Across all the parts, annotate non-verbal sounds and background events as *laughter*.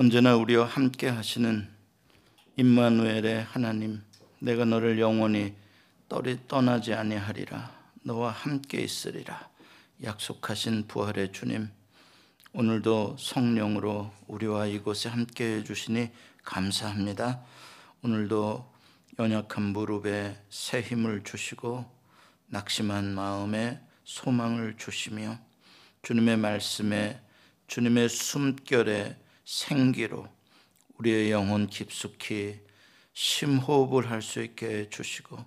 언제나 우리와 함께 하시는 임마누엘의 하나님, 내가 너를 영원히 떠나지 아니하리라. 너와 함께 있으리라. 약속하신 부활의 주님, 오늘도 성령으로 우리와 이곳에 함께 해 주시니 감사합니다. 오늘도 연약한 무릎에 새 힘을 주시고 낙심한 마음에 소망을 주시며 주님의 말씀에 주님의 숨결에 생기로 우리의 영혼 깊숙이 심호흡을 할 수 있게 해 주시고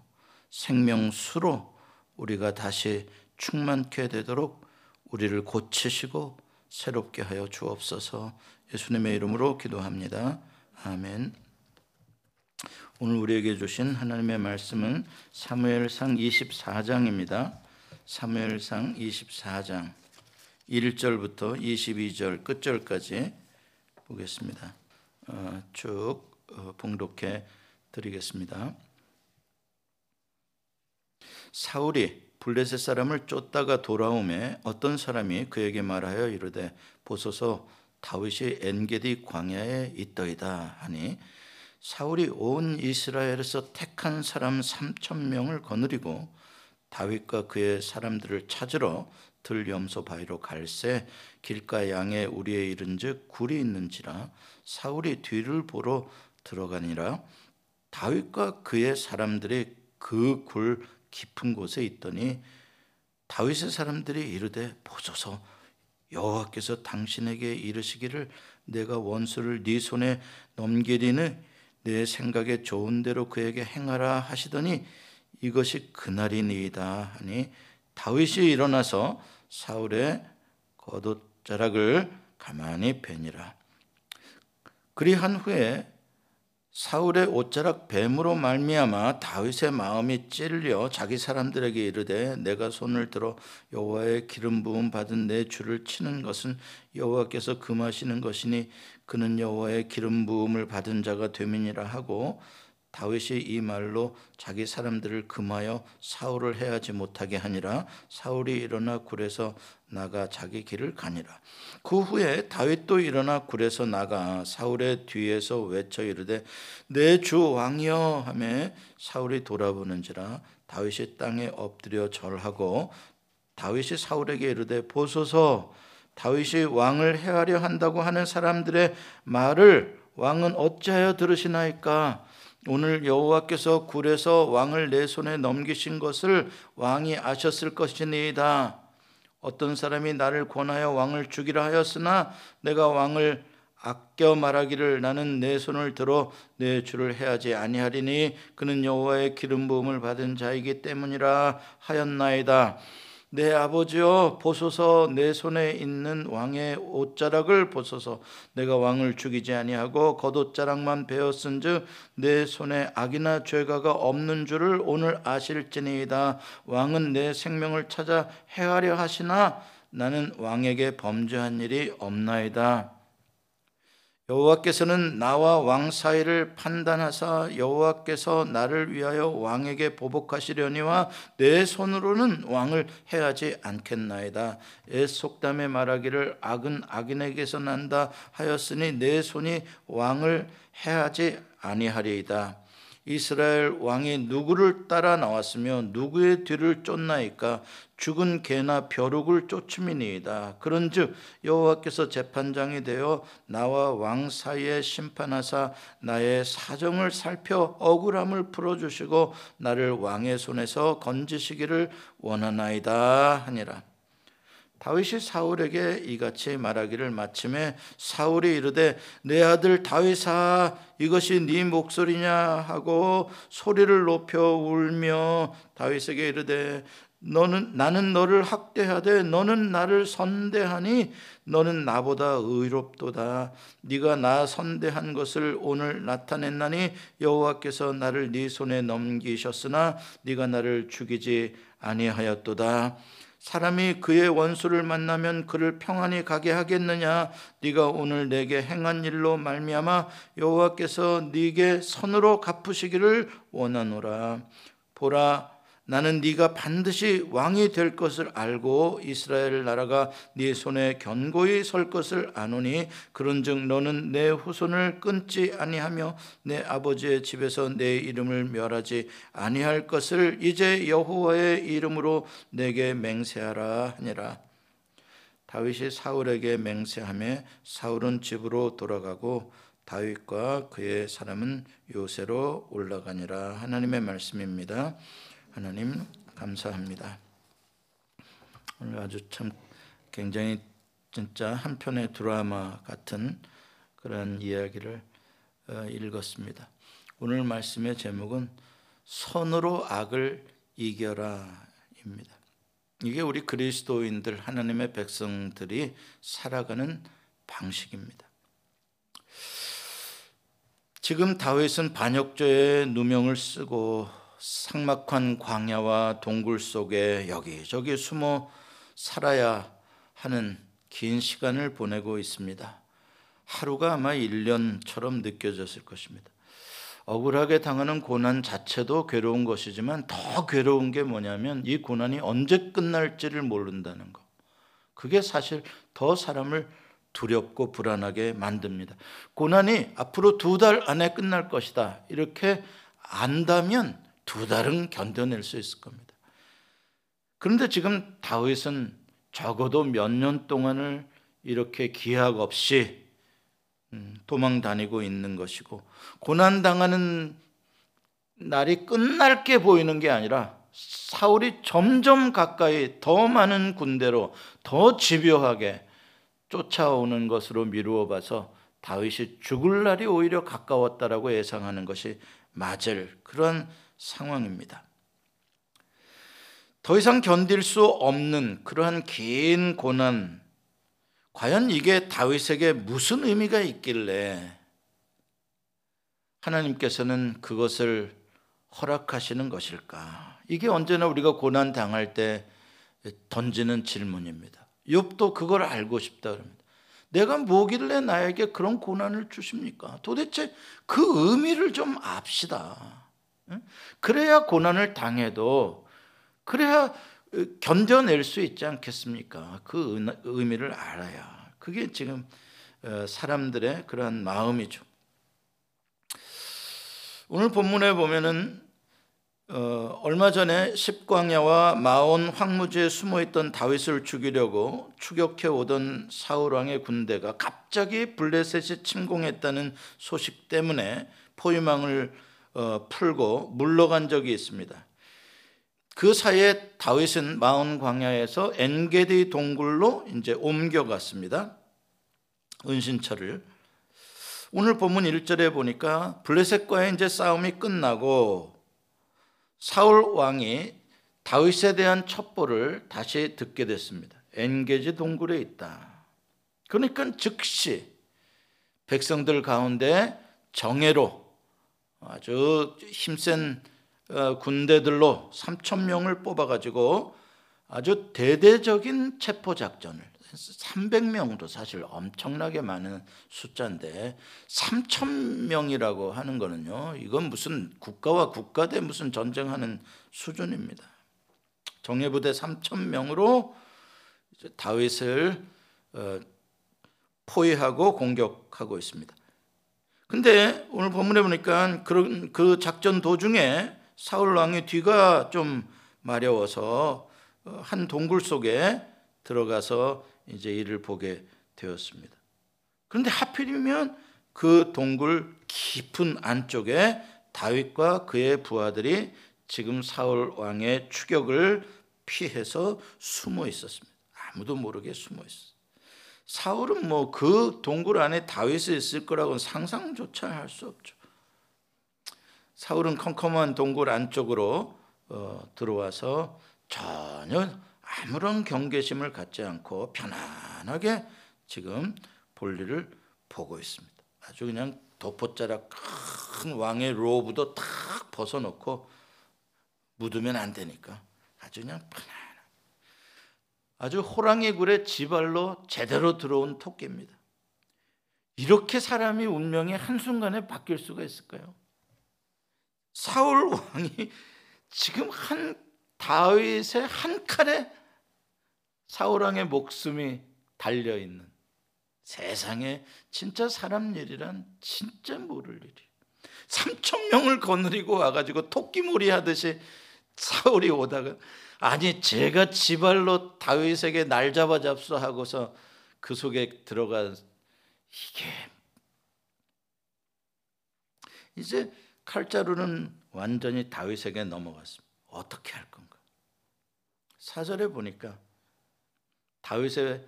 생명수로 우리가 다시 충만케 되도록 우리를 고치시고 새롭게 하여 주옵소서 예수님의 이름으로 기도합니다. 아멘. 오늘 우리에게 주신 하나님의 말씀은 사무엘상 24장입니다. 사무엘상 24장 1절부터 22절 끝절까지 보겠습니다. 어, 쭉 어, 봉독해 드리겠습니다. 사울이 블레셋 사람을 쫓다가 돌아오매 어떤 사람이 그에게 말하여 이르되 보소서 다윗이 엔게디 광야에 있더이다 하니 사울이 온 이스라엘에서 택한 사람 3천 명을 거느리고 다윗과 그의 사람들을 찾으러 들염소 바위로 갈새 길가 양에 우리에 이른즉 굴이 있는지라 사울이 뒤를 보러 들어가니라. 다윗과 그의 사람들이 그 굴 깊은 곳에 있더니 다윗의 사람들이 이르되 보소서 여호와께서 당신에게 이르시기를 내가 원수를 네 손에 넘기리는 내 생각에 좋은 대로 그에게 행하라 하시더니 이것이 그날이니이다 하니 다윗이 일어나서 사울의 겉옷 자락을 가만히 베니라. 그리한 후에 사울의 옷자락 뱀으로 말미암아 다윗의 마음이 찔려 자기 사람들에게 이르되 내가 손을 들어 여호와의 기름 부음 받은 내 주를 치는 것은 여호와께서 금하시는 것이니 그는 여호와의 기름 부음을 받은 자가 되민이라 하고 다윗이 이 말로 자기 사람들을 금하여 사울을 해하지 못하게 하니라 사울이 일어나 굴에서 나가 자기 길을 가니라 그 후에 다윗도 일어나 굴에서 나가 사울의 뒤에서 외쳐 이르되 내 주 왕이여 하매 사울이 돌아보는지라 다윗이 땅에 엎드려 절하고 다윗이 사울에게 이르되 보소서 다윗이 왕을 해하려 한다고 하는 사람들의 말을 왕은 어찌하여 들으시나이까 오늘 여호와께서 굴에서 왕을 내 손에 넘기신 것을 왕이 아셨을 것이니이다. 어떤 사람이 나를 권하여 왕을 죽이라 하였으나 내가 왕을 아껴 말하기를 나는 내 손을 들어 내 주를 해하지 아니하리니 그는 여호와의 기름 부음을 받은 자이기 때문이라 하였나이다. 내 아버지여 보소서 내 손에 있는 왕의 옷자락을 보소서. 내가 왕을 죽이지 아니하고 겉옷자락만 베었은즉 내 손에 악이나 죄가가 없는 줄을 오늘 아실지니이다. 왕은 내 생명을 찾아 해하려 하시나? 나는 왕에게 범죄한 일이 없나이다 여호와께서는 나와 왕 사이를 판단하사 여호와께서 나를 위하여 왕에게 보복하시려니와 내 손으로는 왕을 해하지 않겠나이다. 애속담에 말하기를 악은 악인에게서 난다 하였으니 내 손이 왕을 해하지 아니하리이다. 이스라엘 왕이 누구를 따라 나왔으며 누구의 뒤를 쫓나이까 죽은 개나 벼룩을 쫓음이니이다. 그런즉 여호와께서 재판장이 되어 나와 왕 사이에 심판하사 나의 사정을 살펴 억울함을 풀어 주시고 나를 왕의 손에서 건지시기를 원하나이다 하니라. 다윗이 사울에게 이같이 말하기를 마침에 사울이 이르되 내 아들 다윗아 이것이 네 목소리냐? 하고 소리를 높여 울며 다윗에게 이르되 너는 나는 너를 학대하되 너는 나를 선대하니 너는 나보다 의롭도다. 네가 나 선대한 것을 오늘 나타냈나니 여호와께서 나를 네 손에 넘기셨으나 네가 나를 죽이지 아니하였도다 사람이 그의 원수를 만나면 그를 평안히 가게 하겠느냐? 네가 오늘 내게 행한 일로 말미암아 여호와께서 네게 선으로 갚으시기를 원하노라. 보라 나는 네가 반드시 왕이 될 것을 알고 이스라엘 나라가 네 손에 견고히 설 것을 아노니 그런즉 너는 내 후손을 끊지 아니하며 내 아버지의 집에서 내 이름을 멸하지 아니할 것을 이제 여호와의 이름으로 내게 맹세하라 하니라 다윗이 사울에게 맹세하며 사울은 집으로 돌아가고 다윗과 그의 사람은 요새로 올라가니라 하나님의 말씀입니다. 하나님 감사합니다. 오늘 아주 참 굉장히 진짜 한 편의 드라마 같은 그런 이야기를 어, 읽었습니다. 오늘 말씀의 제목은 선으로 악을 이겨라입니다. 이게 우리 그리스도인들 하나님의 백성들이 살아가는 방식입니다. 지금 다윗은 반역죄의 누명을 쓰고 상막한 광야와 동굴 속에 여기저기 숨어 살아야 하는 긴 시간을 보내고 있습니다. 하루가 아마 1년처럼 느껴졌을 것입니다. 억울하게 당하는 고난 자체도 괴로운 것이지만 더 괴로운 게 뭐냐면 이 고난이 언제 끝날지를 모른다는 거. 그게 사실 더 사람을 두렵고 불안하게 만듭니다. 고난이 앞으로 두 달 안에 끝날 것이다. 이렇게 안다면 두 달은 견뎌낼 수 있을 겁니다. 그런데 지금 다윗은 적어도 몇 년 동안을 이렇게 기약 없이 음, 도망 다니고 있는 것이고 고난 당하는 날이 끝날 게 보이는 게 아니라 사울이 점점 가까이 더 많은 군대로 더 집요하게 쫓아오는 것으로 미루어 봐서 다윗이 죽을 날이 오히려 가까웠다라고 예상하는 것이 맞을 그런 상황입니다. 더 이상 견딜 수 없는 그러한 긴 고난, 과연 이게 다윗에게 무슨 의미가 있길래 하나님께서는 그것을 허락하시는 것일까? 이게 언제나 우리가 고난 당할 때 던지는 질문입니다. 욥도 그걸 알고 싶다 그럽니다. 내가 뭐길래 나에게 그런 고난을 주십니까? 도대체 그 의미를 좀 압시다. 그래야 고난을 당해도 그래야 견뎌낼 수 있지 않겠습니까? 그 의미를 알아야. 그게 지금 어, 사람들의 그러한 마음이죠. 오늘 본문에 보면은 어, 얼마 전에 십광야와 마온 황무지에 숨어 있던 다윗을 죽이려고 추격해 오던 사울 왕의 군대가 갑자기 블레셋이 침공했다는 소식 때문에 포위망을 어, 풀고 물러간 적이 있습니다. 그 사이에 다윗은 마온 광야에서 엔게디 동굴로 이제 옮겨갔습니다. 은신처를. 오늘 본문 1절에 보니까 블레셋과의 이제 싸움이 끝나고 사울 왕이 다윗에 대한 첩보를 다시 듣게 됐습니다. 엔게지 동굴에 있다. 그러니까 즉시 백성들 가운데 정예로 아주 힘센 어, 군대들로 3천 명을 뽑아가지고 아주 대대적인 체포 작전을 300명으로 사실 엄청나게 많은 숫자인데 3천 명이라고 하는 거는요. 이건 무슨 국가와 국가 대 무슨 전쟁하는 수준입니다. 정예부대 3천 명으로 다윗을 어, 포위하고 공격하고 있습니다. 근데 오늘 본문에 보니까 그런 그 작전 도중에 사울 왕의 뒤가 좀 마려워서 어, 한 동굴 속에 들어가서 이제 이를 보게 되었습니다. 그런데 하필이면 그 동굴 깊은 안쪽에 다윗과 그의 부하들이 지금 사울 왕의 추격을 피해서 숨어 있었습니다. 아무도 모르게 숨어 있었어요. 사울은 뭐 그 동굴 안에 다윗이 있을 거라고는 상상조차 할 수 없죠. 사울은 컴컴한 동굴 안쪽으로 어, 들어와서 전혀 아무런 경계심을 갖지 않고 편안하게 지금 볼일을 보고 있습니다. 아주 그냥 도포자락 큰 왕의 로브도 탁 벗어놓고 묻으면 안 되니까 아주 그냥 편안. 아주 호랑이 굴에 지발로 제대로 들어온 토끼입니다. 이렇게 사람이 운명이 한순간에 바뀔 수가 있을까요? 사울 왕이 지금 한 다윗의 한 칼에 사울 왕의 목숨이 달려 있는 세상에 진짜 사람 일이란 진짜 모를 일이. 3천 명을 거느리고 와가지고 토끼몰이 하듯이 사울이 오다가 아니 제가 지발로 다윗에게 날 잡아 잡수 하고서 그 속에 들어간 이게 이제 칼자루는 완전히 다윗에게 넘어갔습니다. 어떻게 할 건가? 사절에 보니까 다윗의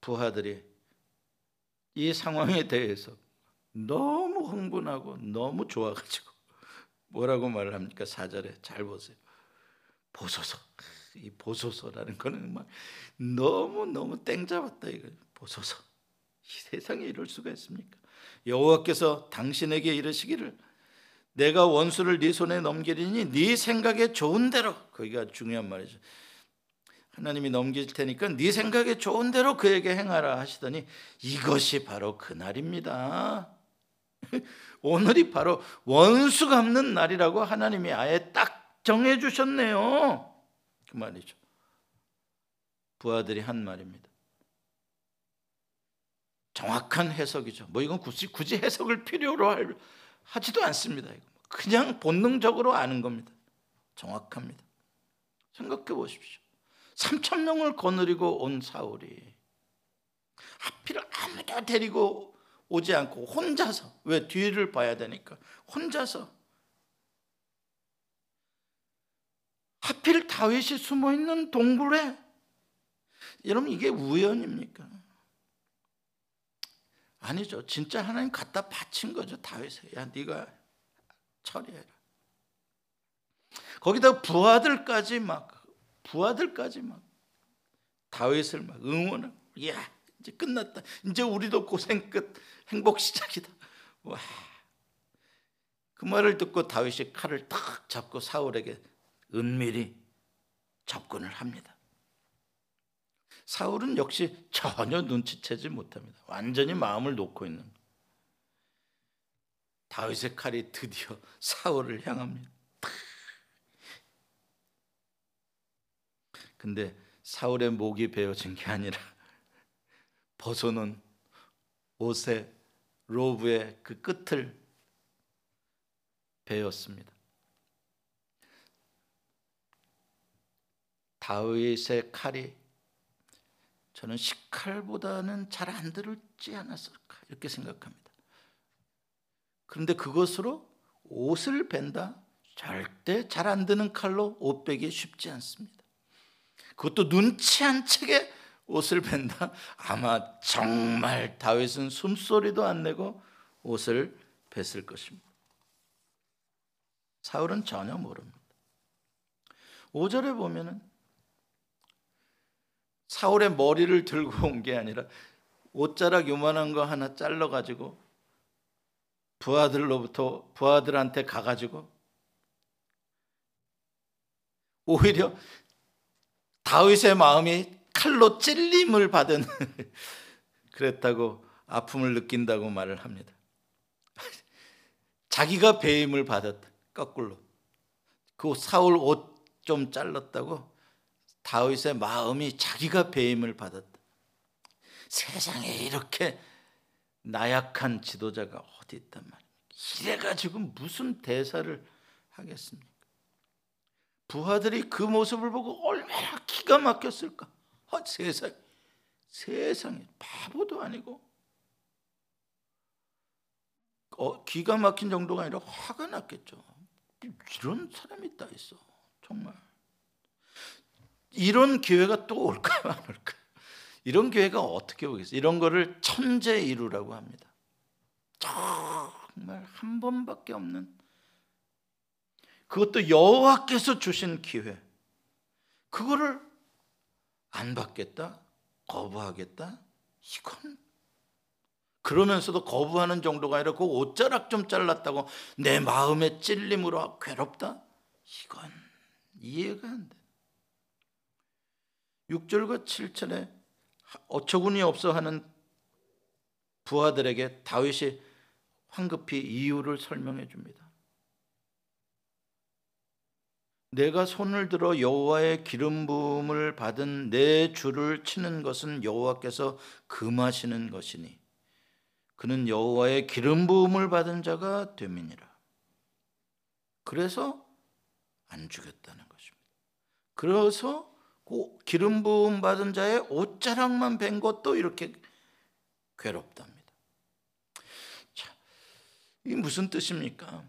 부하들이 이 상황에 대해서 너무 흥분하고 너무 좋아가지고 뭐라고 말을 합니까? 사절에 잘 보세요. 보소서. 이 보소서라는 거는 막 너무 너무 땡 잡았다 이거. 보소서. 이 세상에 이럴 수가 있습니까? 여호와께서 당신에게 이르시기를 내가 원수를 네 손에 넘기리니 네 생각에 좋은 대로 거기가 중요한 말이죠. 하나님이 넘길 테니까 네 생각에 좋은 대로 그에게 행하라 하시더니 이것이 바로 그 날입니다. *laughs* 오늘이 바로 원수 갚는 날이라고 하나님이 아예 딱 정해 주셨네요. 그 말이죠. 부하들이 한 말입니다. 정확한 해석이죠. 뭐 이건 굳이 굳이 해석을 필요로 할, 하지도 않습니다. 그냥 본능적으로 아는 겁니다. 정확합니다. 생각해 보십시오. 3천 명을 거느리고 온 사울이 하필 아무도 데리고 오지 않고 혼자서 왜 뒤를 봐야 되니까 혼자서 하필 다윗이 숨어 있는 동굴에 여러분 이게 우연입니까? 아니죠. 진짜 하나님 갖다 바친 거죠. 다윗에. 야, 네가 처리해라. 거기다 부하들까지 막 부하들까지 막 다윗을 막 응원을. 야, 이제 끝났다. 이제 우리도 고생 끝. 행복 시작이다. 와. 그 말을 듣고 다윗이 칼을 탁 잡고 사울에게 은밀히 접근을 합니다. 사울은 역시 전혀 눈치채지 못합니다. 완전히 마음을 놓고 있는 다윗의 칼이 드디어 사울을 향합니다. 근데 사울의 목이 베어진 게 아니라 벗어놓은 옷의 로브의 그 끝을 베었습니다. 다윗의 칼이 저는 식칼보다는 잘 안 들을지 않았을까 이렇게 생각합니다. 그런데 그것으로 옷을 벤다 절대 잘 안 드는 칼로 옷 베기 쉽지 않습니다. 그것도 눈치 안 채게 옷을 벤다. 아마 정말 다윗은 숨소리도 안 내고 옷을 뱄을 것입니다. 사울은 전혀 모릅니다. 5절에 보면은 사울의 머리를 들고 온 게 아니라 옷자락 요만한 거 하나 잘라 가지고 부하들로부터 부하들한테 가 가지고 오히려 다윗의 마음이 칼로 찔림을 받은 *laughs* 그랬다고 아픔을 느낀다고 말을 합니다. 자기가 배임을 받았다. 거꾸로. 그 사울 옷 좀 잘랐다고 다윗의 마음이 자기가 배임을 받았다. 세상에 이렇게 나약한 지도자가 어디 있단 말입니까? 이래가지고 무슨 대사를 하겠습니까? 부하들이 그 모습을 보고 얼마나 기가 막혔을까? 어, 세상, 세상에 바보도 아니고 어, 기가 막힌 정도가 아니라 화가 났겠죠. 이런 사람이 다 있어, 정말. 이런 기회가 또 올까요, 안 올까요? 이런 기회가 어떻게 오겠어요? 이런 거를 천재 이루라고 합니다. 정말 한 번밖에 없는 그것도 여호와께서 주신 기회. 그거를 안 받겠다? 거부하겠다? 이건 그러면서도 거부하는 정도가 아니라 그 옷자락 좀 잘랐다고 내 마음의 찔림으로 괴롭다? 이건 이해가 안 돼. 6절과 7절에 어처구니 없어 하는 부하들에게 다윗이 황급히 이유를 설명해 줍니다. 내가 손을 들어 여호와의 기름 부음을 받은 내 주를 치는 것은 여호와께서 금하시는 것이니 그는 여호와의 기름 부음을 받은 자가 됨이니라. 그래서 안 죽였다는 것입니다. 그래서 그 기름 부음 받은 자의 옷자락만 벤 것도 이렇게 괴롭답니다. 자, 이 무슨 뜻입니까?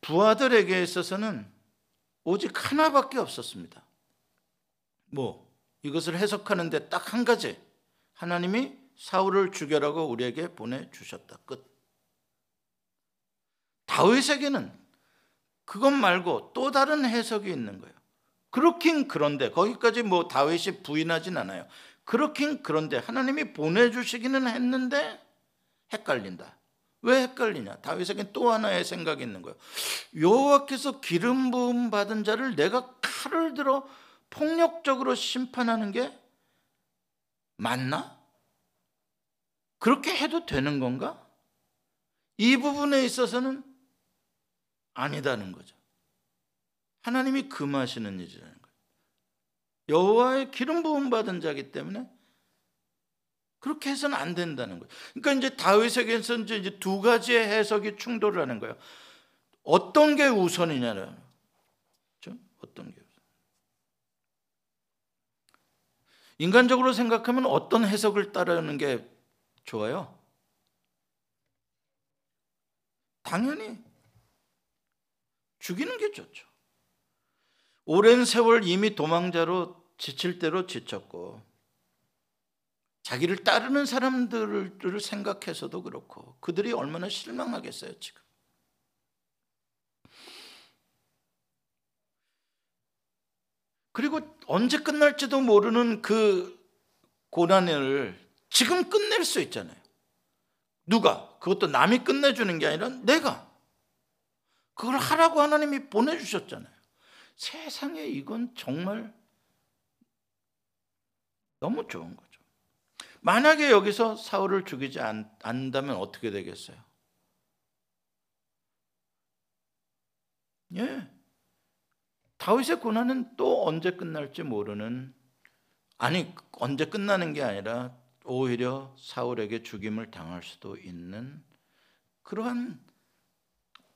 부하들에게 있어서는 오직 하나밖에 없었습니다. 뭐 이것을 해석하는데 딱 한 가지. 하나님이 사울을 죽여라고 우리에게 보내 주셨다. 끝. 다윗에게는 그것 말고 또 다른 해석이 있는 거예요. 그렇긴 그런데 거기까지 뭐 다윗이 부인하진 않아요. 그렇긴 그런데 하나님이 보내주시기는 했는데 헷갈린다. 왜 헷갈리냐? 다윗에겐 또 하나의 생각이 있는 거예요. 여호와께서 기름 부음 받은 자를 내가 칼을 들어 폭력적으로 심판하는 게 맞나? 그렇게 해도 되는 건가? 이 부분에 있어서는 아니다는 거죠. 하나님이 금하시는 일이라는 거예요. 여호와의 기름 부음 받은 자기 때문에 그렇게 해서는 안 된다는 거예요. 그러니까 이제 다윗에게서 이제 두 가지의 해석이 충돌을 하는 거예요. 어떤 게 우선이냐는 어떤 게 우선. 인간적으로 생각하면 어떤 해석을 따르는 게 좋아요? 당연히 죽이는 게 좋죠. 오랜 세월 이미 도망자로 지칠 대로 지쳤고 자기를 따르는 사람들을 생각해서도 그렇고 그들이 얼마나 실망하겠어요, 지금. 그리고 언제 끝날지도 모르는 그 고난을 지금 끝낼 수 있잖아요. 누가? 그것도 남이 끝내주는 게 아니라 내가. 그걸 하라고 하나님이 보내주셨잖아요. 세상에 이건 정말 너무 좋은 거죠. 만약에 여기서 사울을 죽이지 않는다면 어떻게 되겠어요? 예. 다윗의 고난은 또 언제 끝날지 모르는 아니 언제 끝나는 게 아니라 오히려 사울에게 죽임을 당할 수도 있는 그러한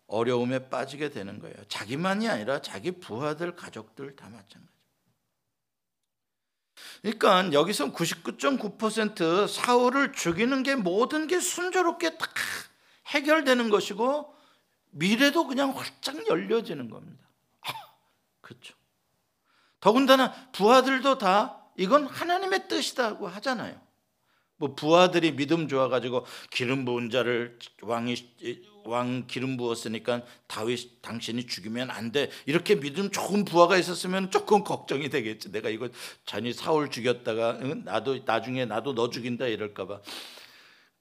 어려움에 빠지게 되는 거예요. 자기만이 아니라 자기 부하들 가족들 다 마찬가지. 그러니까 여기서 99.9% 사울을 죽이는 게 모든 게 순조롭게 다 해결되는 것이고 미래도 그냥 활짝 열려지는 겁니다. 아, 그렇죠. 더군다나 부하들도 다 이건 하나님의 뜻이다고 하잖아요. 뭐 부하들이 믿음 좋아가지고 기름 부은 자를 왕이 왕 기름 부었으니까 다윗 당신이 죽이면 안 돼. 이렇게 믿음 좋은 부하가 있었으면 조금 걱정이 되겠지. 내가 이거 자니 사울 죽였다가 나도 나중에 나도 너 죽인다 이럴까봐.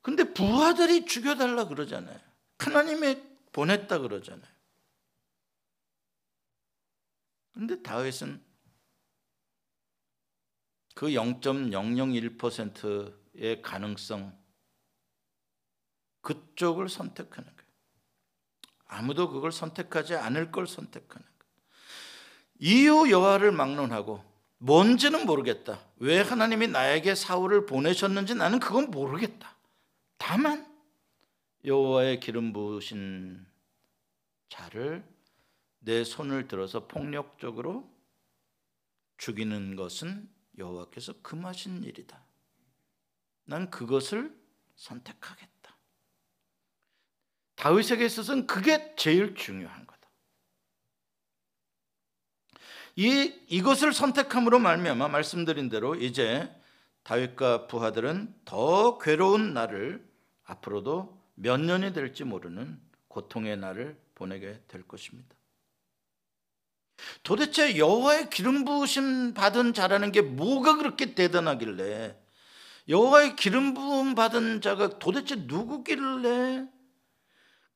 근데 부하들이 죽여달라 그러잖아요. 하나님이 보냈다 그러잖아요. 근데 다윗은 그 0.001% 의 가능성 그쪽을 선택하는 거예요. 아무도 그걸 선택하지 않을 걸 선택하는 것. 이유 여하를 막론하고 뭔지는 모르겠다. 왜 하나님이 나에게 사울을 보내셨는지 나는 그건 모르겠다. 다만 여호와의 기름 부으신 자를 내 손을 들어서 폭력적으로 죽이는 것은 여호와께서 금하신 일이다. 난 그것을 선택하겠다. 다윗에게 있어서는 그게 제일 중요한 거다. 이 이것을 선택함으로 말미암아 말씀드린 대로 이제 다윗과 부하들은 더 괴로운 날을 앞으로도 몇 년이 될지 모르는 고통의 날을 보내게 될 것입니다. 도대체 여호와의 기름 부으심 받은 자라는 게 뭐가 그렇게 대단하길래 여호와의 기름 부음 받은 자가 도대체 누구길래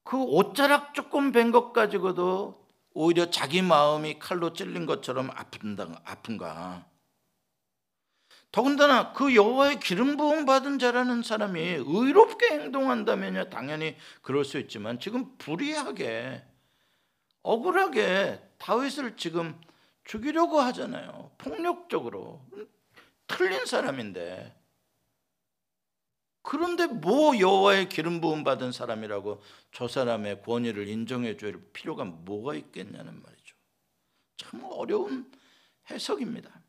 그 옷자락 조금 뵌 것 가지고도 오히려 자기 마음이 칼로 찔린 것처럼 아픈다, 아픈가. 더군다나 그 여호와의 기름 부음 받은 자라는 사람이 의롭게 행동한다면요 당연히 그럴 수 있지만 지금 불의하게 억울하게 다윗을 지금 죽이려고 하잖아요. 폭력적으로. 틀린 사람인데. 그런데 뭐 여호와의 기름 부음 받은 사람이라고 저 사람의 권위를 인정해 줄 필요가 뭐가 있겠냐는 말이죠. 참 어려운 해석입니다.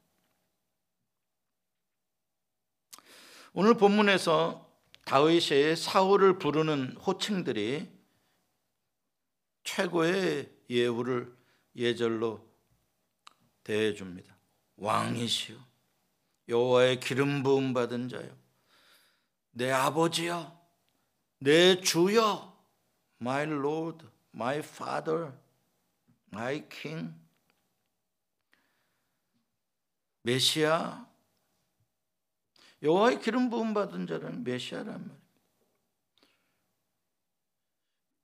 오늘 본문에서 다윗이 사울을 부르는 호칭들이 최고의 예우를 예절로 대해 줍니다. 왕이시여 여호와의 기름 부음 받은 자여 내 아버지여 내 주여 my lord my father my king 메시아 여호와의 기름 부음 받은 자는 메시아란 말이에요.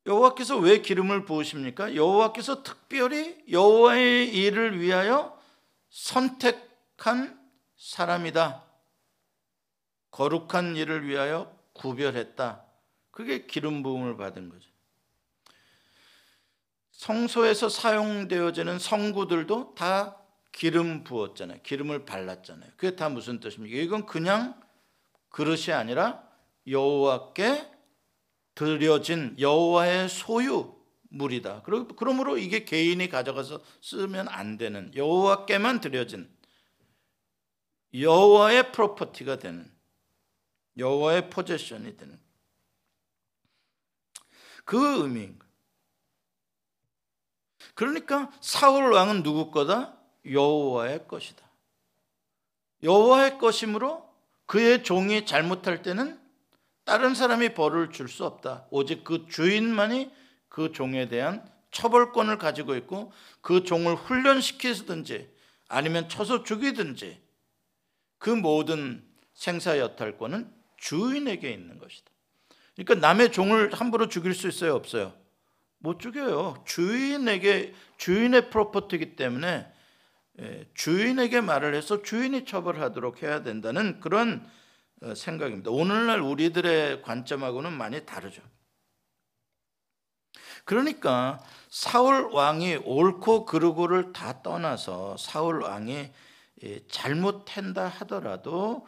여호와께서 왜 기름을 부으십니까? 여호와께서 특별히 여호와의 일을 위하여 선택한 사람이다. 거룩한 일을 위하여 구별했다. 그게 기름 부음을 받은 거죠. 성소에서 사용되어지는 성구들도 다 기름 부었잖아요. 기름을 발랐잖아요. 그게 다 무슨 뜻입니까? 이건 그냥 그릇이 아니라 여호와께 드려진 여호와의 소유 물이다. 그러므로 이게 개인이 가져가서 쓰면 안 되는 여호와께만 드려진 여호와의 프로퍼티가 되는 여호와의 포제션이 되는 그 의미인 거예요. 그러니까 사울 왕은 누구 거다? 여호와의 것이다. 여호와의 것이므로 그의 종이 잘못할 때는 다른 사람이 벌을 줄 수 없다. 오직 그 주인만이 그 종에 대한 처벌권을 가지고 있고 그 종을 훈련시키든지 아니면 쳐서 죽이든지 그 모든 생사 여탈권은 주인에게 있는 것이다. 그러니까 남의 종을 함부로 죽일 수 있어요, 없어요? 못 죽여요. 주인에게 주인의 프로퍼티이기 때문에 예, 주인에게 말을 해서 주인이 처벌하도록 해야 된다는 그런 어, 생각입니다. 오늘날 우리들의 관점하고는 많이 다르죠. 그러니까 사울 왕이 옳고 그르고를 다 떠나서 사울 왕이 예, 잘못한다 하더라도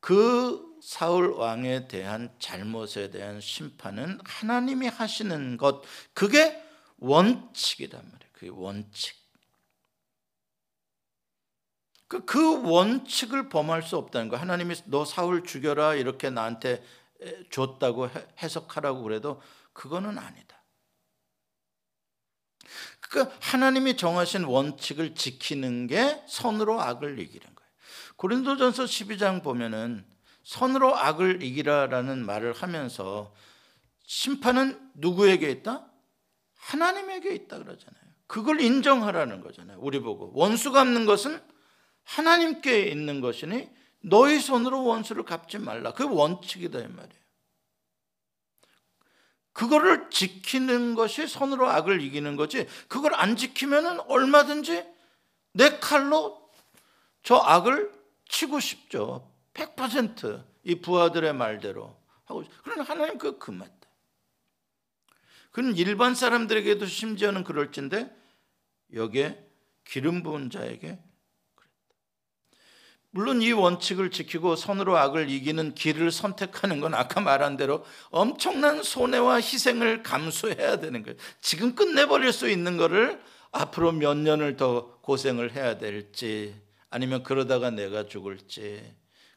그 사울 왕에 대한 잘못에 대한 심판은 하나님이 하시는 것 그게 원칙이란 말이에요. 그 원칙. 그, 그 원칙을 범할 수 없다는 거. 하나님이 너 사울 죽여라 이렇게 나한테 줬다고 해석하라고 그래도 그거는 아니다. 그러니까 하나님이 정하신 원칙을 지키는 게 선으로 악을 이기는 거예요. 고린도전서 12장 보면은 선으로 악을 이기라라는 말을 하면서 심판은 누구에게 있다? 하나님에게 있다 그러잖아요. 그걸 인정하라는 거잖아요. 우리 보고 원수 갚는 것은 하나님께 있는 것이니 너희 손으로 원수를 갚지 말라. 그 원칙이다 이 말이에요. 그거를 지키는 것이 손으로 악을 이기는 거지. 그걸 안 지키면은 얼마든지 내 칼로 저 악을 치고 싶죠. 100%이 부하들의 말대로 하고 그러나 하나님 그 금했다. 그는 일반 사람들에게도 심지어는 그럴진데 여기에 기름 부은 자에게 물론 이 원칙을 지키고 선으로 악을 이기는 길을 선택하는 건 아까 말한 대로 엄청난 손해와 희생을 감수해야 되는 거예요. 지금 끝내버릴 수 있는 거를 앞으로 몇 년을 더 고생을 해야 될지 아니면 그러다가 내가 죽을지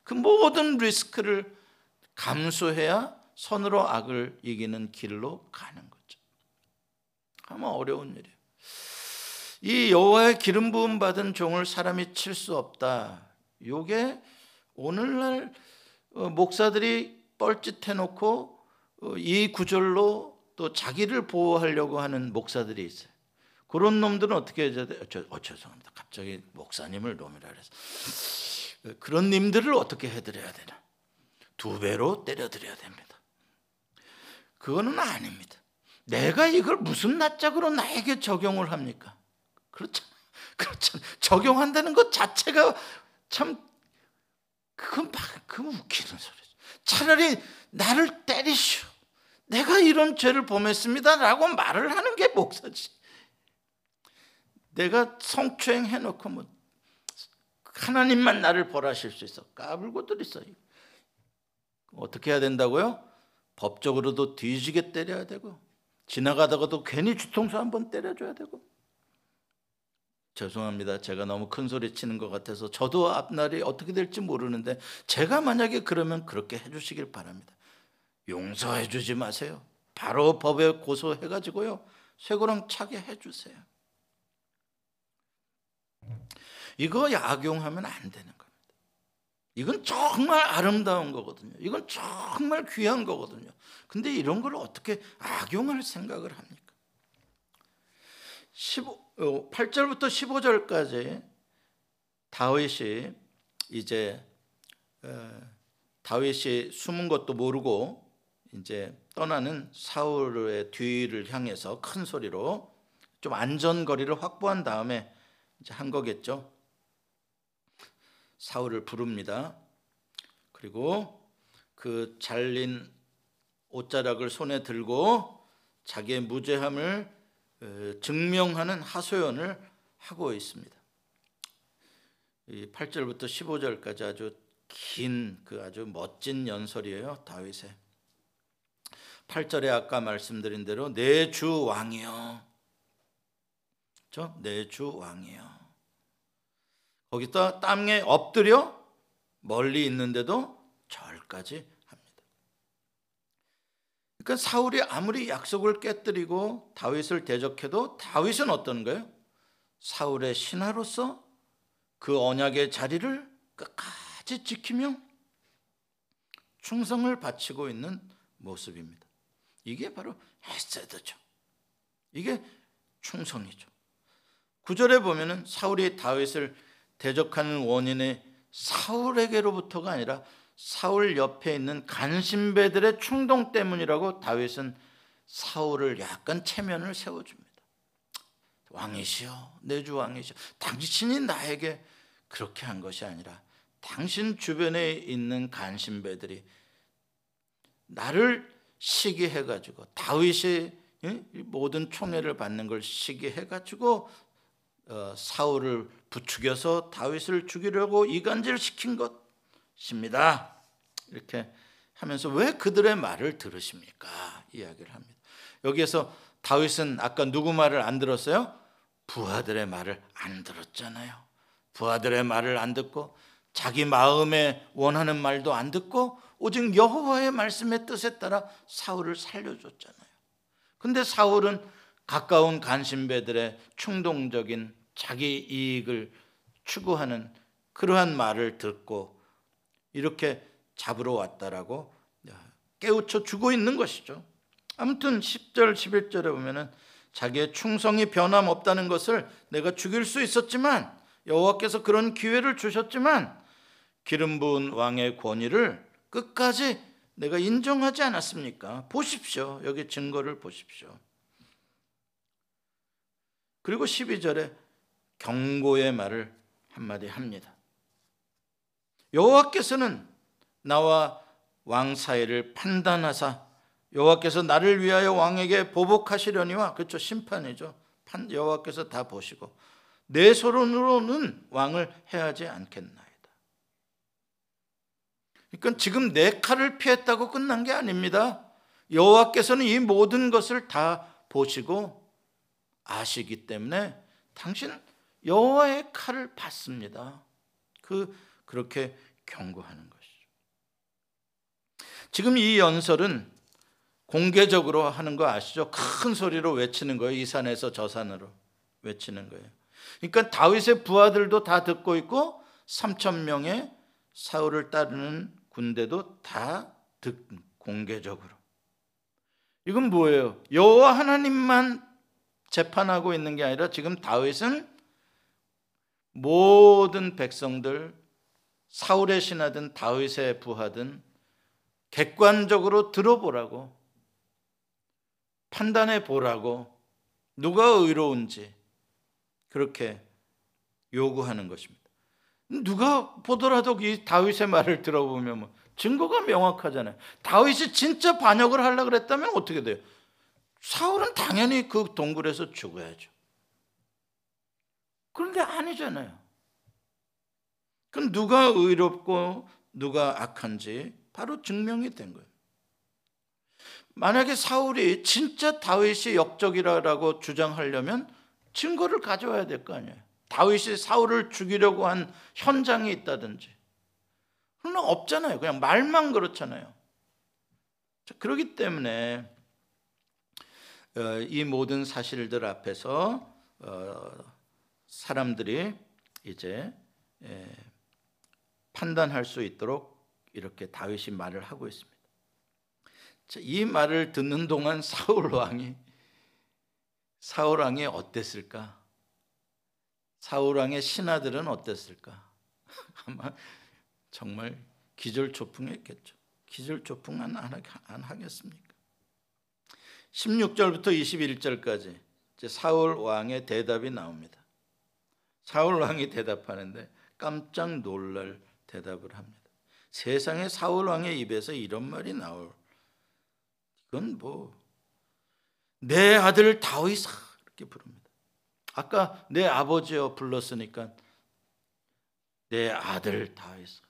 그 모든 리스크를 감수해야 선으로 악을 이기는 길로 가는 거죠. 아마 어려운 일이에요. 이 여호와의 기름 부음 받은 종을 사람이 칠 수 없다. 요게 오늘날 어, 목사들이 뻘짓해 놓고 어, 이 구절로 또 자기를 보호하려고 하는 목사들이 있어요. 그런 놈들은 어떻게 해야 돼? 저, 어, 죄송합니다. 갑자기 목사님을 놈이라 그래서 어, 그런 님들을 어떻게 해드려야 되나? 두 배로 때려드려야 됩니다. 그거는 아닙니다. 내가 이걸 무슨 낯짝으로 나에게 적용을 합니까? 그렇잖아. 그렇잖아. 적용한다는 것 자체가 참 그건 그 웃기는 소리죠. 차라리 나를 때리시오. 내가 이런 죄를 범했습니다 라고 말을 하는 게 목사지. 내가 성추행 해놓고 뭐 하나님만 나를 벌하실 수 있어 까불고들 있어. 어떻게 해야 된다고요? 법적으로도 뒤지게 때려야 되고 지나가다가도 괜히 주통수 한번 때려줘야 되고 죄송합니다. 제가 너무 큰 소리 치는 것 같아서 저도 앞날이 어떻게 될지 모르는데 제가 만약에 그러면 그렇게 해주시길 바랍니다. 용서해 주지 마세요. 바로 법에 고소해 가지고요. 쇠고랑 차게 해 주세요. 이거 약용하면 안 되는 겁니다. 이건 정말 아름다운 거거든요. 이건 정말 귀한 거거든요. 근데 이런 걸 어떻게 악용할 생각을 합니까? 15, 8절부터 어, 15절까지 다윗이 이제 어, 다윗이 숨은 것도 모르고 이제 떠나는 사울의 뒤를 향해서 큰 소리로 좀 안전거리를 확보한 다음에 이제 한 거겠죠. 사울을 부릅니다. 그리고 그 잘린 옷자락을 손에 들고 자기의 무죄함을 증명하는 하소연을 하고 있습니다. 8절부터 15절까지 아주 긴 그 아주 멋진 연설이에요. 다윗의 8절에 아까 말씀드린 대로 내 주 왕이여. 내주 왕이여. 거기다 땅에 엎드려 멀리 있는데도 절까지 합니다. 그러니까 사울이 아무리 약속을 깨뜨리고 다윗을 대적해도 다윗은 어떤 거예요? 사울의 신하로서 그 언약의 자리를 끝까지 지키며 충성을 바치고 있는 모습입니다. 이게 바로 헤세드죠. 이게 충성이죠. 구절에 보면은 사울이 다윗을 대적하는 원인이 사울에게로부터가 아니라 사울 옆에 있는 간신배들의 충동 때문이라고 다윗은 사울을 약간 체면을 세워줍니다. 왕이시여, 내 주 왕이시여. 당신이 나에게 그렇게 한 것이 아니라 당신 주변에 있는 간신배들이 나를 시기해가지고 다윗이 모든 총애를 받는 걸 시기해가지고 어, 사울을 부추겨서 다윗을 죽이려고 이간질 시킨 것입니다. 이렇게 하면서 왜 그들의 말을 들으십니까? 이야기를 합니다. 여기에서 다윗은 아까 누구 말을 안 들었어요? 부하들의 말을 안 들었잖아요. 부하들의 말을 안 듣고 자기 마음에 원하는 말도 안 듣고 오직 여호와의 말씀의 뜻에 따라 사울을 살려줬잖아요. 근데 사울은 가까운 간신배들의 충동적인 자기 이익을 추구하는 그러한 말을 듣고 이렇게 잡으러 왔다라고 깨우쳐 주고 있는 것이죠. 아무튼 10절 11절에 보면은 자기의 충성이 변함없다는 것을 내가 죽일 수 있었지만 여호와께서 그런 기회를 주셨지만 기름 부은 왕의 권위를 끝까지 내가 인정하지 않았습니까? 보십시오. 여기 증거를 보십시오. 그리고 12절에 경고의 말을 한마디 합니다. 여호와께서는 나와 왕 사이를 판단하사 여호와께서 나를 위하여 왕에게 보복하시려니와 그렇죠 심판이죠. 여호와께서 다 보시고 내 소론으로는 왕을 해하지 않겠나이다. 그러니까 지금 내 칼을 피했다고 끝난 게 아닙니다. 여호와께서는 이 모든 것을 다 보시고 아시기 때문에 당신 여호와의 칼을 받습니다. 그 그렇게 경고하는 것이죠. 지금 이 연설은 공개적으로 하는 거 아시죠? 큰 소리로 외치는 거예요. 이 산에서 저 산으로 외치는 거예요. 그러니까 다윗의 부하들도 다 듣고 있고 3천 명의 사울을 따르는 군대도 다 듣, 공개적으로. 이건 뭐예요? 여호와 하나님만 재판하고 있는 게 아니라 지금 다윗은 모든 백성들 사울의 신하든 다윗의 부하든 객관적으로 들어보라고 판단해 보라고 누가 의로운지 그렇게 요구하는 것입니다. 누가 보더라도 이 다윗의 말을 들어보면 뭐 증거가 명확하잖아요. 다윗이 진짜 반역을 하려 그랬다면 어떻게 돼요? 사울은 당연히 그 동굴에서 죽어야죠. 그런데 아니잖아요. 그럼 누가 의롭고 누가 악한지 바로 증명이 된 거예요. 만약에 사울이 진짜 다윗이 역적이라고 주장하려면 증거를 가져와야 될 거 아니에요. 다윗이 사울을 죽이려고 한 현장이 있다든지. 그러나 없잖아요. 그냥 말만 그렇잖아요. 그렇기 때문에 어, 이 모든 사실들 앞에서 어, 사람들이 이제 판단할 수 있도록 이렇게 다윗이 말을 하고 있습니다. 이 말을 듣는 동안 사울 왕이 사울 왕이 어땠을까? 사울 왕의 신하들은 어땠을까? *laughs* 아마 정말 기절초풍했겠죠. 기절초풍 안, 안 하겠습니까? 16절부터 21절까지 사울 왕의 대답이 나옵니다. 사울 왕이 대답하는데 깜짝 놀랄 대답을 합니다. 세상에 사울 왕의 입에서 이런 말이 나올 그건 뭐 내 아들 다윗아 이렇게 부릅니다. 아까 내 아버지여 불렀으니까 내 아들 다윗아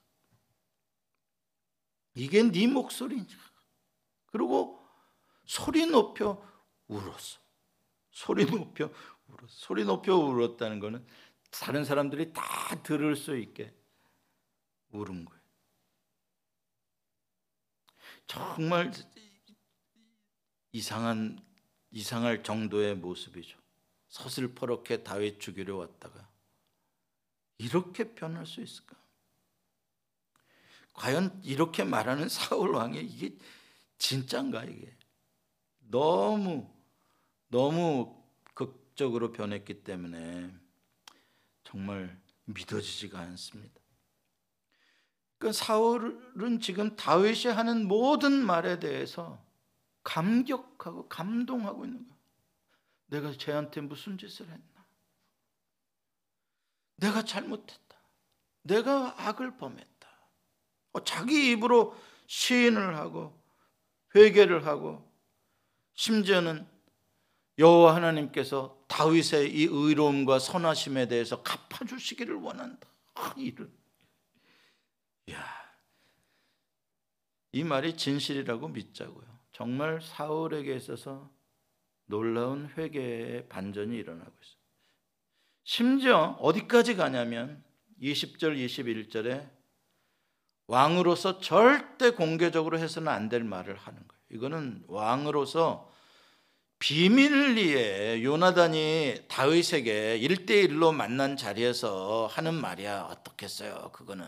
이게 네 목소리냐? 그리고 소리 높여 울었어. 소리 높여 울었어. 소리 높여 울었다는 거는 다른 사람들이 다 들을 수 있게 울은 거예요. 정말 이상한 이상할 정도의 모습이죠. 서슬퍼렇게 다윗 죽이려 왔다가 이렇게 변할 수 있을까? 과연 이렇게 말하는 사울 왕이 이게 진짠가 이게? 너무 너무 극적으로 변했기 때문에 정말 믿어지지가 않습니다. 그 사울은 지금 다윗이 하는 모든 말에 대해서 감격하고 감동하고 있는 거야. 내가 쟤한테 무슨 짓을 했나? 내가 잘못했다. 내가 악을 범했다. 어, 자기 입으로 시인을 하고 회개를 하고 심지어는 여호와 하나님께서 다윗의 이 의로움과 선하심에 대해서 갚아 주시기를 원한다. 아, 이런. 야, 이 말이 진실이라고 믿자고요. 정말 사울에게 있어서 놀라운 회개의 반전이 일어나고 있어요. 심지어 어디까지 가냐면 20절, 21절에 왕으로서 절대 공개적으로 해서는 안 될 말을 하는 거예요. 이거는 왕으로서 비밀리에 요나단이 다윗에게 1대1로 만난 자리에서 하는 말이야. 어떻겠어요? 그거는.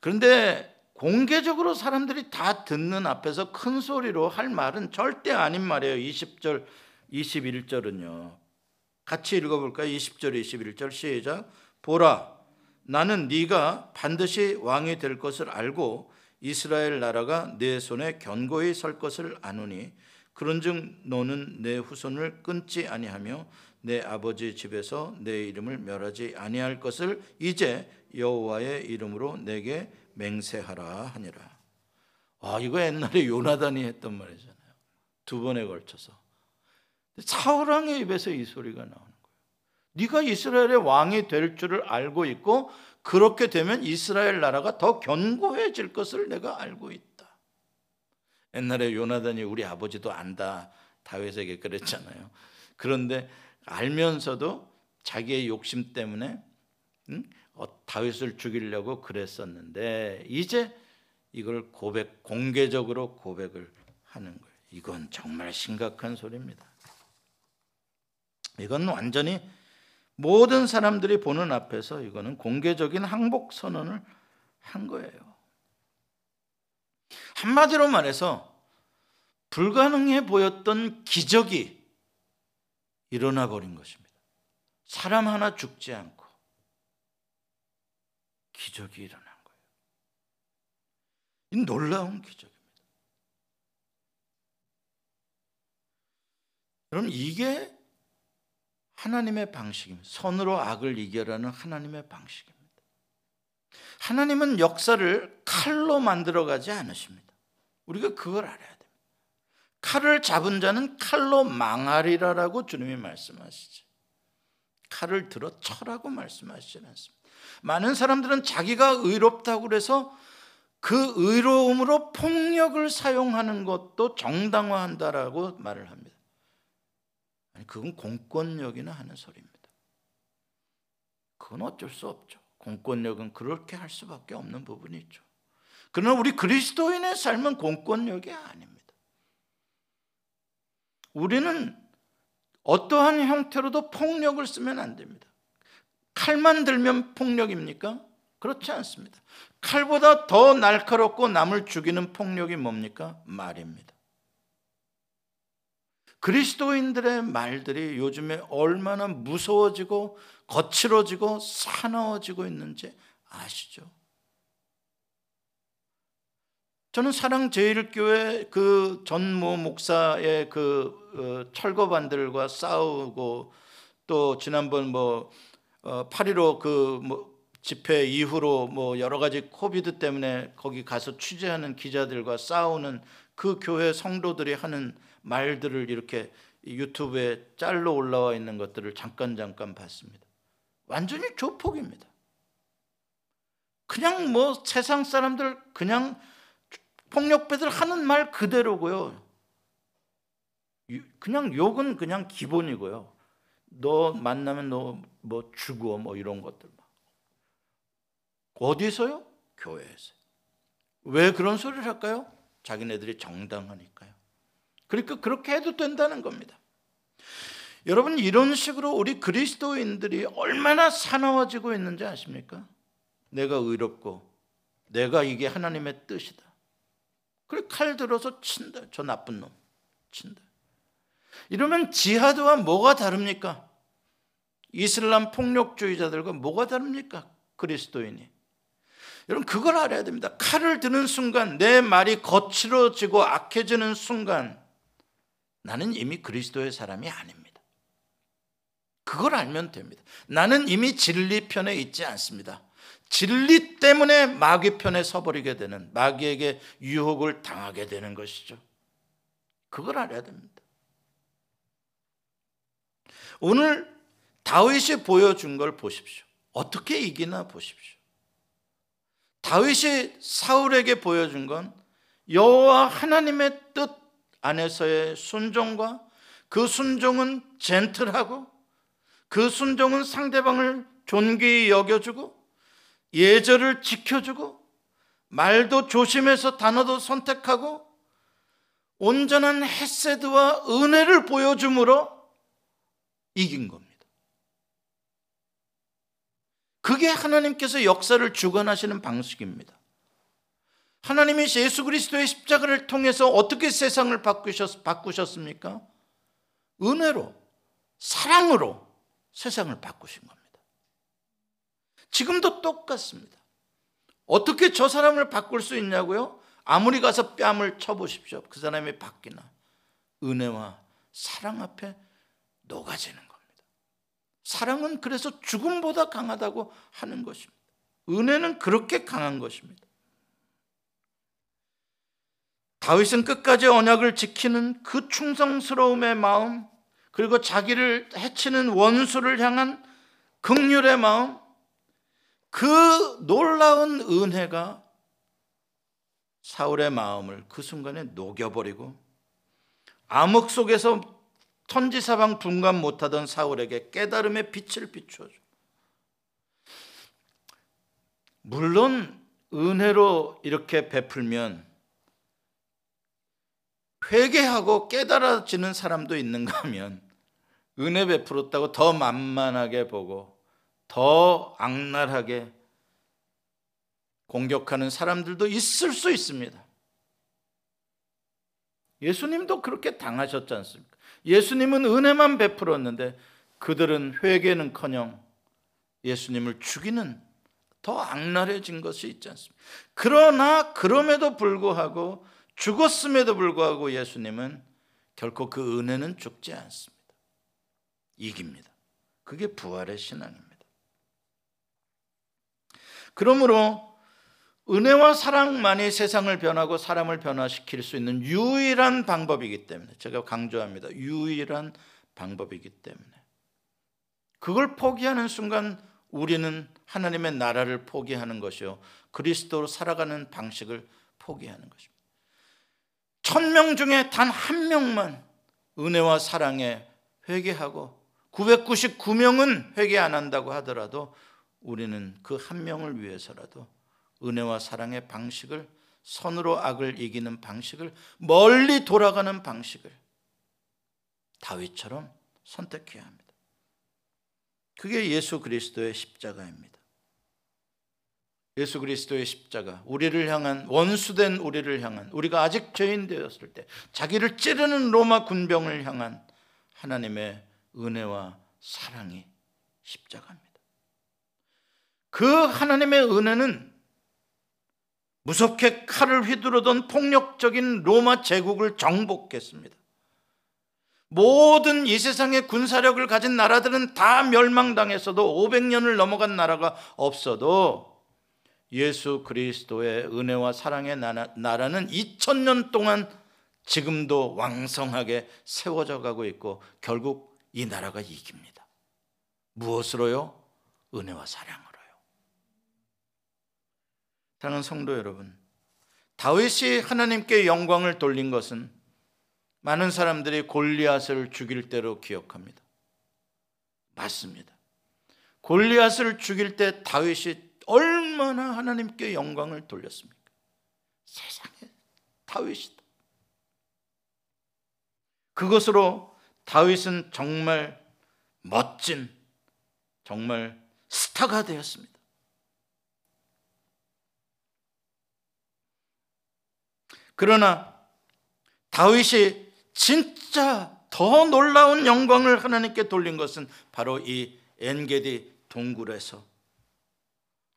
그런데 공개적으로 사람들이 다 듣는 앞에서 큰 소리로 할 말은 절대 아닌 말이에요. 20절, 21절은요. 같이 읽어볼까요? 20절, 21절 시작. 보라, 나는 네가 반드시 왕이 될 것을 알고 이스라엘 나라가 내 손에 견고히 설 것을 아노니 그런즉 너는 내 후손을 끊지 아니하며 내 아버지 집에서 내 이름을 멸하지 아니할 것을 이제 여호와의 이름으로 내게 맹세하라 하니라. 아 이거 옛날에 요나단이 했던 말이잖아요. 두 번에 걸쳐서 사울 왕의 입에서 이 소리가 나오는 거예요. 네가 이스라엘의 왕이 될 줄을 알고 있고 그렇게 되면 이스라엘 나라가 더 견고해질 것을 내가 알고 있다. 옛날에 요나단이 우리 아버지도 안다 다윗에게 그랬잖아요. 그런데 알면서도 자기의 욕심 때문에 응? 어, 다윗을 죽이려고 그랬었는데 이제 이걸 고백 공개적으로 고백을 하는 거예요. 이건 정말 심각한 소리입니다. 이건 완전히 모든 사람들이 보는 앞에서 이거는 공개적인 항복 선언을 한 거예요. 한마디로 말해서 불가능해 보였던 기적이 일어나 버린 것입니다. 사람 하나 죽지 않고 기적이 일어난 거예요. 이 놀라운 기적입니다. 그럼 이게 하나님의 방식입니다. 선으로 악을 이겨라는 하나님의 방식입니다. 하나님은 역사를 칼로 만들어 가지 않으십니다. 우리가 그걸 알아야 됩니다. 칼을 잡은 자는 칼로 망하리라라고 주님이 말씀하시죠. 칼을 들어 쳐라고 말씀하시지 않습니다. 많은 사람들은 자기가 의롭다고 그래서 그 의로움으로 폭력을 사용하는 것도 정당화한다라고 말을 합니다. 아니 그건 공권력이나 하는 소리입니다. 그건 어쩔 수 없죠. 공권력은 그렇게 할 수밖에 없는 부분이 있죠. 그러나 우리 그리스도인의 삶은 공권력이 아닙니다. 우리는 어떠한 형태로도 폭력을 쓰면 안 됩니다. 칼만 들면 폭력입니까? 그렇지 않습니다. 칼보다 더 날카롭고 남을 죽이는 폭력이 뭡니까? 말입니다. 그리스도인들의 말들이 요즘에 얼마나 무서워지고 거칠어지고 사나워지고 있는지 아시죠? 저는 사랑 제일교회 그 전모 목사의 그 어, 철거반들과 싸우고 또 지난번 뭐 8.15 어, 그뭐 집회 이후로 뭐 여러 가지 코비드 때문에 거기 가서 취재하는 기자들과 싸우는 그 교회 성도들이 하는 말들을 이렇게 유튜브에 짤로 올라와 있는 것들을 잠깐 잠깐 봤습니다. 완전히 조폭입니다. 그냥 뭐 세상 사람들 그냥 폭력배들 하는 말 그대로고요. 그냥 욕은 그냥 기본이고요. 너 만나면 너 뭐 죽어 뭐 이런 것들. 어디서요? 교회에서. 왜 그런 소리를 할까요? 자기네들이 정당하니까요. 그러니까 그렇게 해도 된다는 겁니다. 여러분 이런 식으로 우리 그리스도인들이 얼마나 사나워지고 있는지 아십니까? 내가 의롭고 내가 이게 하나님의 뜻이다. 그래 칼 들어서 친다. 저 나쁜 놈 친다. 이러면 지하드와 뭐가 다릅니까? 이슬람 폭력주의자들과 뭐가 다릅니까? 그리스도인이. 여러분 그걸 알아야 됩니다. 칼을 드는 순간 내 말이 거칠어지고 악해지는 순간 나는 이미 그리스도의 사람이 아닙니다. 그걸 알면 됩니다. 나는 이미 진리 편에 있지 않습니다. 진리 때문에 마귀 편에 서버리게 되는 마귀에게 유혹을 당하게 되는 것이죠. 그걸 알아야 됩니다. 오늘 다윗이 보여준 걸 보십시오. 어떻게 이기나 보십시오. 다윗이 사울에게 보여준 건 여호와 하나님의 뜻 안에서의 순종과 그 순종은 젠틀하고 그 순종은 상대방을 존귀히 여겨주고 예절을 지켜주고 말도 조심해서 단어도 선택하고 온전한 헤세드와 은혜를 보여줌으로 이긴 겁니다. 그게 하나님께서 역사를 주관하시는 방식입니다. 하나님이 예수 그리스도의 십자가를 통해서 어떻게 세상을 바꾸셨, 바꾸셨습니까? 은혜로, 사랑으로 세상을 바꾸신 겁니다. 지금도 똑같습니다. 어떻게 저 사람을 바꿀 수 있냐고요? 아무리 가서 뺨을 쳐보십시오. 그 사람이 바뀌나. 은혜와 사랑 앞에 녹아지는 겁니다. 사랑은 그래서 죽음보다 강하다고 하는 것입니다. 은혜는 그렇게 강한 것입니다. 다윗은 끝까지 언약을 지키는 그 충성스러움의 마음, 그리고 자기를 해치는 원수를 향한 극률의 마음, 그 놀라운 은혜가 사울의 마음을 그 순간에 녹여버리고 암흑 속에서 천지사방 분간 못하던 사울에게 깨달음의 빛을 비추어줘. 물론 은혜로 이렇게 베풀면 회개하고 깨달아지는 사람도 있는가 하면 은혜 베풀었다고 더 만만하게 보고 더 악랄하게 공격하는 사람들도 있을 수 있습니다. 예수님도 그렇게 당하셨지 않습니까? 예수님은 은혜만 베풀었는데 그들은 회개는커녕 예수님을 죽이는 더 악랄해진 것이 있지 않습니까? 그러나 그럼에도 불구하고 죽었음에도 불구하고 예수님은 결코 그 은혜는 죽지 않습니다. 이깁니다. 그게 부활의 신앙입니다. 그러므로 은혜와 사랑만이 세상을 변하고 사람을 변화시킬 수 있는 유일한 방법이기 때문에 제가 강조합니다. 유일한 방법이기 때문에 그걸 포기하는 순간 우리는 하나님의 나라를 포기하는 것이요. 그리스도로 살아가는 방식을 포기하는 것입니다. 천명 중에 단 한 명만 은혜와 사랑에 회개하고 999명은 회개 안 한다고 하더라도 우리는 그 한 명을 위해서라도 은혜와 사랑의 방식을 선으로 악을 이기는 방식을 멀리 돌아가는 방식을 다윗처럼 선택해야 합니다. 그게 예수 그리스도의 십자가입니다. 예수 그리스도의 십자가, 우리를 향한 원수된 우리를 향한 우리가 아직 죄인 되었을 때 자기를 찌르는 로마 군병을 향한 하나님의 은혜와 사랑이 십자가입니다. 그 하나님의 은혜는 무섭게 칼을 휘두르던 폭력적인 로마 제국을 정복했습니다. 모든 이 세상의 군사력을 가진 나라들은 다 멸망당했어도 500년을 넘어간 나라가 없어도 예수 그리스도의 은혜와 사랑의 나라는 2000년 동안 지금도 왕성하게 세워져 가고 있고 결국 이 나라가 이깁니다. 무엇으로요? 은혜와 사랑으로요. 사랑하는 성도 여러분, 다윗이 하나님께 영광을 돌린 것은 많은 사람들이 골리앗을 죽일 때로 기억합니다. 맞습니다. 골리앗을 죽일 때 다윗이 얼마나 하나님께 영광을 돌렸습니까? 세상에 다윗이다. 그것으로 다윗은 정말 멋진 정말 스타가 되었습니다. 그러나 다윗이 진짜 더 놀라운 영광을 하나님께 돌린 것은 바로 이 엔게디 동굴에서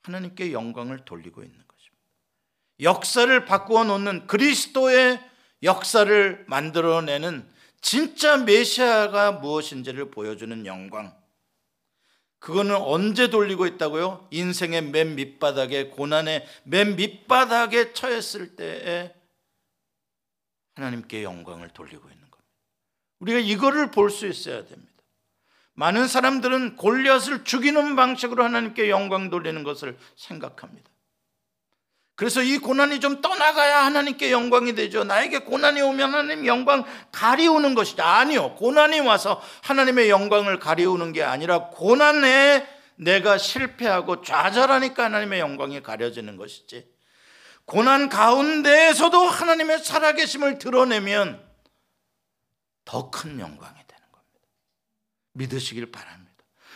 하나님께 영광을 돌리고 있는 것입니다. 역사를 바꾸어 놓는 그리스도의 역사를 만들어내는 진짜 메시아가 무엇인지를 보여주는 영광. 그거는 언제 돌리고 있다고요? 인생의 맨 밑바닥에 고난의 맨 밑바닥에 처했을 때에 하나님께 영광을 돌리고 있는 겁니다. 우리가 이거를 볼 수 있어야 됩니다. 많은 사람들은 골리앗을 죽이는 방식으로 하나님께 영광 돌리는 것을 생각합니다. 그래서 이 고난이 좀 떠나가야 하나님께 영광이 되죠. 나에게 고난이 오면 하나님 영광 가리우는 것이죠. 아니요. 고난이 와서 하나님의 영광을 가리우는 게 아니라 고난에 내가 실패하고 좌절하니까 하나님의 영광이 가려지는 것이지. 고난 가운데에서도 하나님의 살아계심을 드러내면 더 큰 영광이. 믿으시길 바랍니다.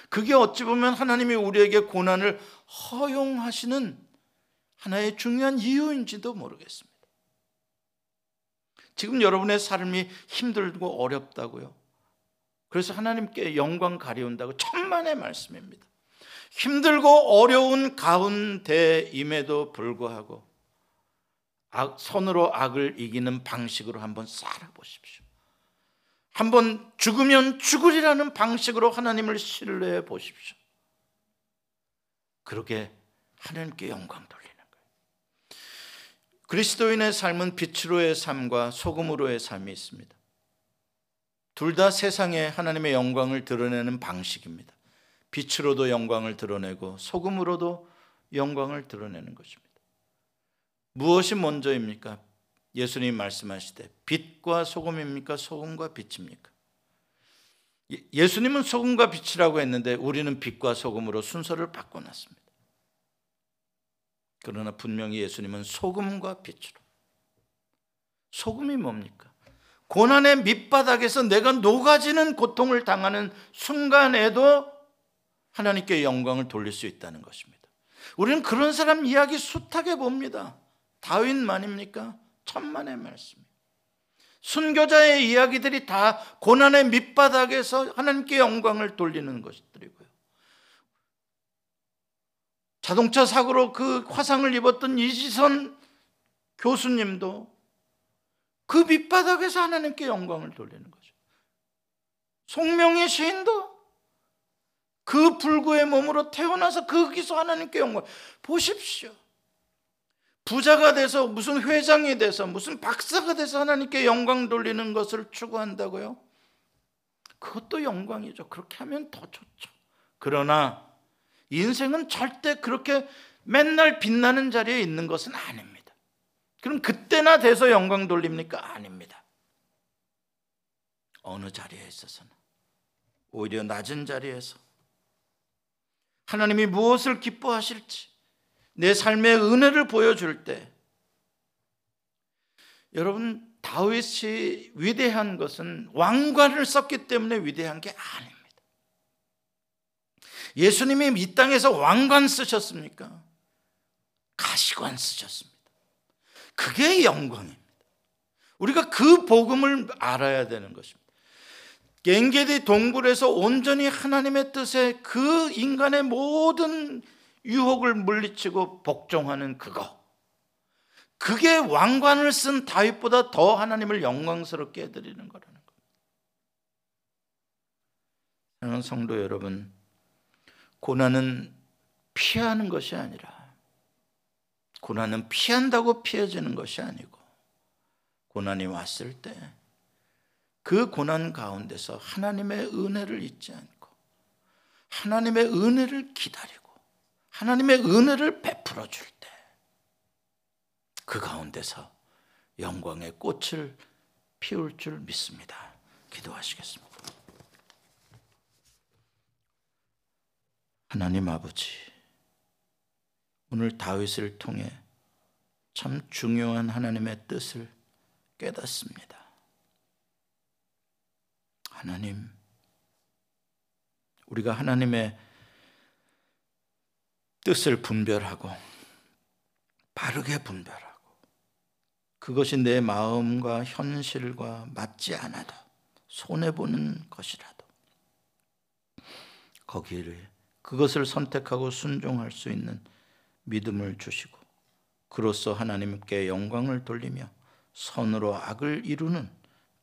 그게 어찌 보면 하나님이 우리에게 고난을 허용하시는 하나의 중요한 이유인지도 모르겠습니다. 지금 여러분의 삶이 힘들고 어렵다고요. 그래서 하나님께 영광 가리운다고 천만의 말씀입니다. 힘들고 어려운 가운데임에도 불구하고 악, 손으로 악을 이기는 방식으로 한번 살아보십시오. 한번 죽으면 죽으리라는 방식으로 하나님을 신뢰해 보십시오. 그렇게 하나님께 영광 돌리는 거예요. 그리스도인의 삶은 빛으로의 삶과 소금으로의 삶이 있습니다. 둘 다 세상에 하나님의 영광을 드러내는 방식입니다. 빛으로도 영광을 드러내고 소금으로도 영광을 드러내는 것입니다. 무엇이 먼저입니까? 예수님 말씀하시되 빛과 소금입니까? 소금과 빛입니까? 예, 예수님은 소금과 빛이라고 했는데 우리는 빛과 소금으로 순서를 바꿔놨습니다. 그러나 분명히 예수님은 소금과 빛으로. 소금이 뭡니까? 고난의 밑바닥에서 내가 녹아지는 고통을 당하는 순간에도 하나님께 영광을 돌릴 수 있다는 것입니다. 우리는 그런 사람 이야기 숱하게 봅니다. 다윗만입니까? 천만의 말씀. 순교자의 이야기들이 다 고난의 밑바닥에서 하나님께 영광을 돌리는 것들이고요. 자동차 사고로 그 화상을 입었던 이지선 교수님도 그 밑바닥에서 하나님께 영광을 돌리는 거죠. 송명의 시인도 그 불구의 몸으로 태어나서 거기서 하나님께 영광 보십시오. 부자가 돼서 무슨 회장이 돼서 무슨 박사가 돼서 하나님께 영광 돌리는 것을 추구한다고요? 그것도 영광이죠. 그렇게 하면 더 좋죠. 그러나 인생은 절대 그렇게 맨날 빛나는 자리에 있는 것은 아닙니다. 그럼 그때나 돼서 영광 돌립니까? 아닙니다. 어느 자리에 있어서는 오히려 낮은 자리에서 하나님이 무엇을 기뻐하실지 내 삶의 은혜를 보여줄 때 여러분 다윗이 위대한 것은 왕관을 썼기 때문에 위대한 게 아닙니다. 예수님이 이 땅에서 왕관 쓰셨습니까? 가시관 쓰셨습니다. 그게 영광입니다. 우리가 그 복음을 알아야 되는 것입니다. 갱게디 동굴에서 온전히 하나님의 뜻에 그 인간의 모든 유혹을 물리치고 복종하는 그거. 그게 왕관을 쓴 다윗보다 더 하나님을 영광스럽게 해드리는 거라는. 사랑하는 성도 여러분, 고난은 피하는 것이 아니라 고난은 피한다고 피해지는 것이 아니고 고난이 왔을 때 그 고난 가운데서 하나님의 은혜를 잊지 않고 하나님의 은혜를 기다리고 하나님의 은혜를 베풀어 줄 때 그 가운데서 영광의 꽃을 피울 줄 믿습니다. 기도하시겠습니다. 하나님 아버지, 오늘 다윗을 통해 참 중요한 하나님의 뜻을 깨닫습니다. 하나님, 우리가 하나님의 뜻을 분별하고 바르게 분별하고 그것이 내 마음과 현실과 맞지 않아도 손해 보는 것이라도 거기를 그것을 선택하고 순종할 수 있는 믿음을 주시고 그로써 하나님께 영광을 돌리며 선으로 악을 이루는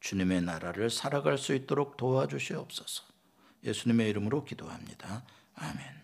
주님의 나라를 살아갈 수 있도록 도와주시옵소서. 예수님의 이름으로 기도합니다. 아멘.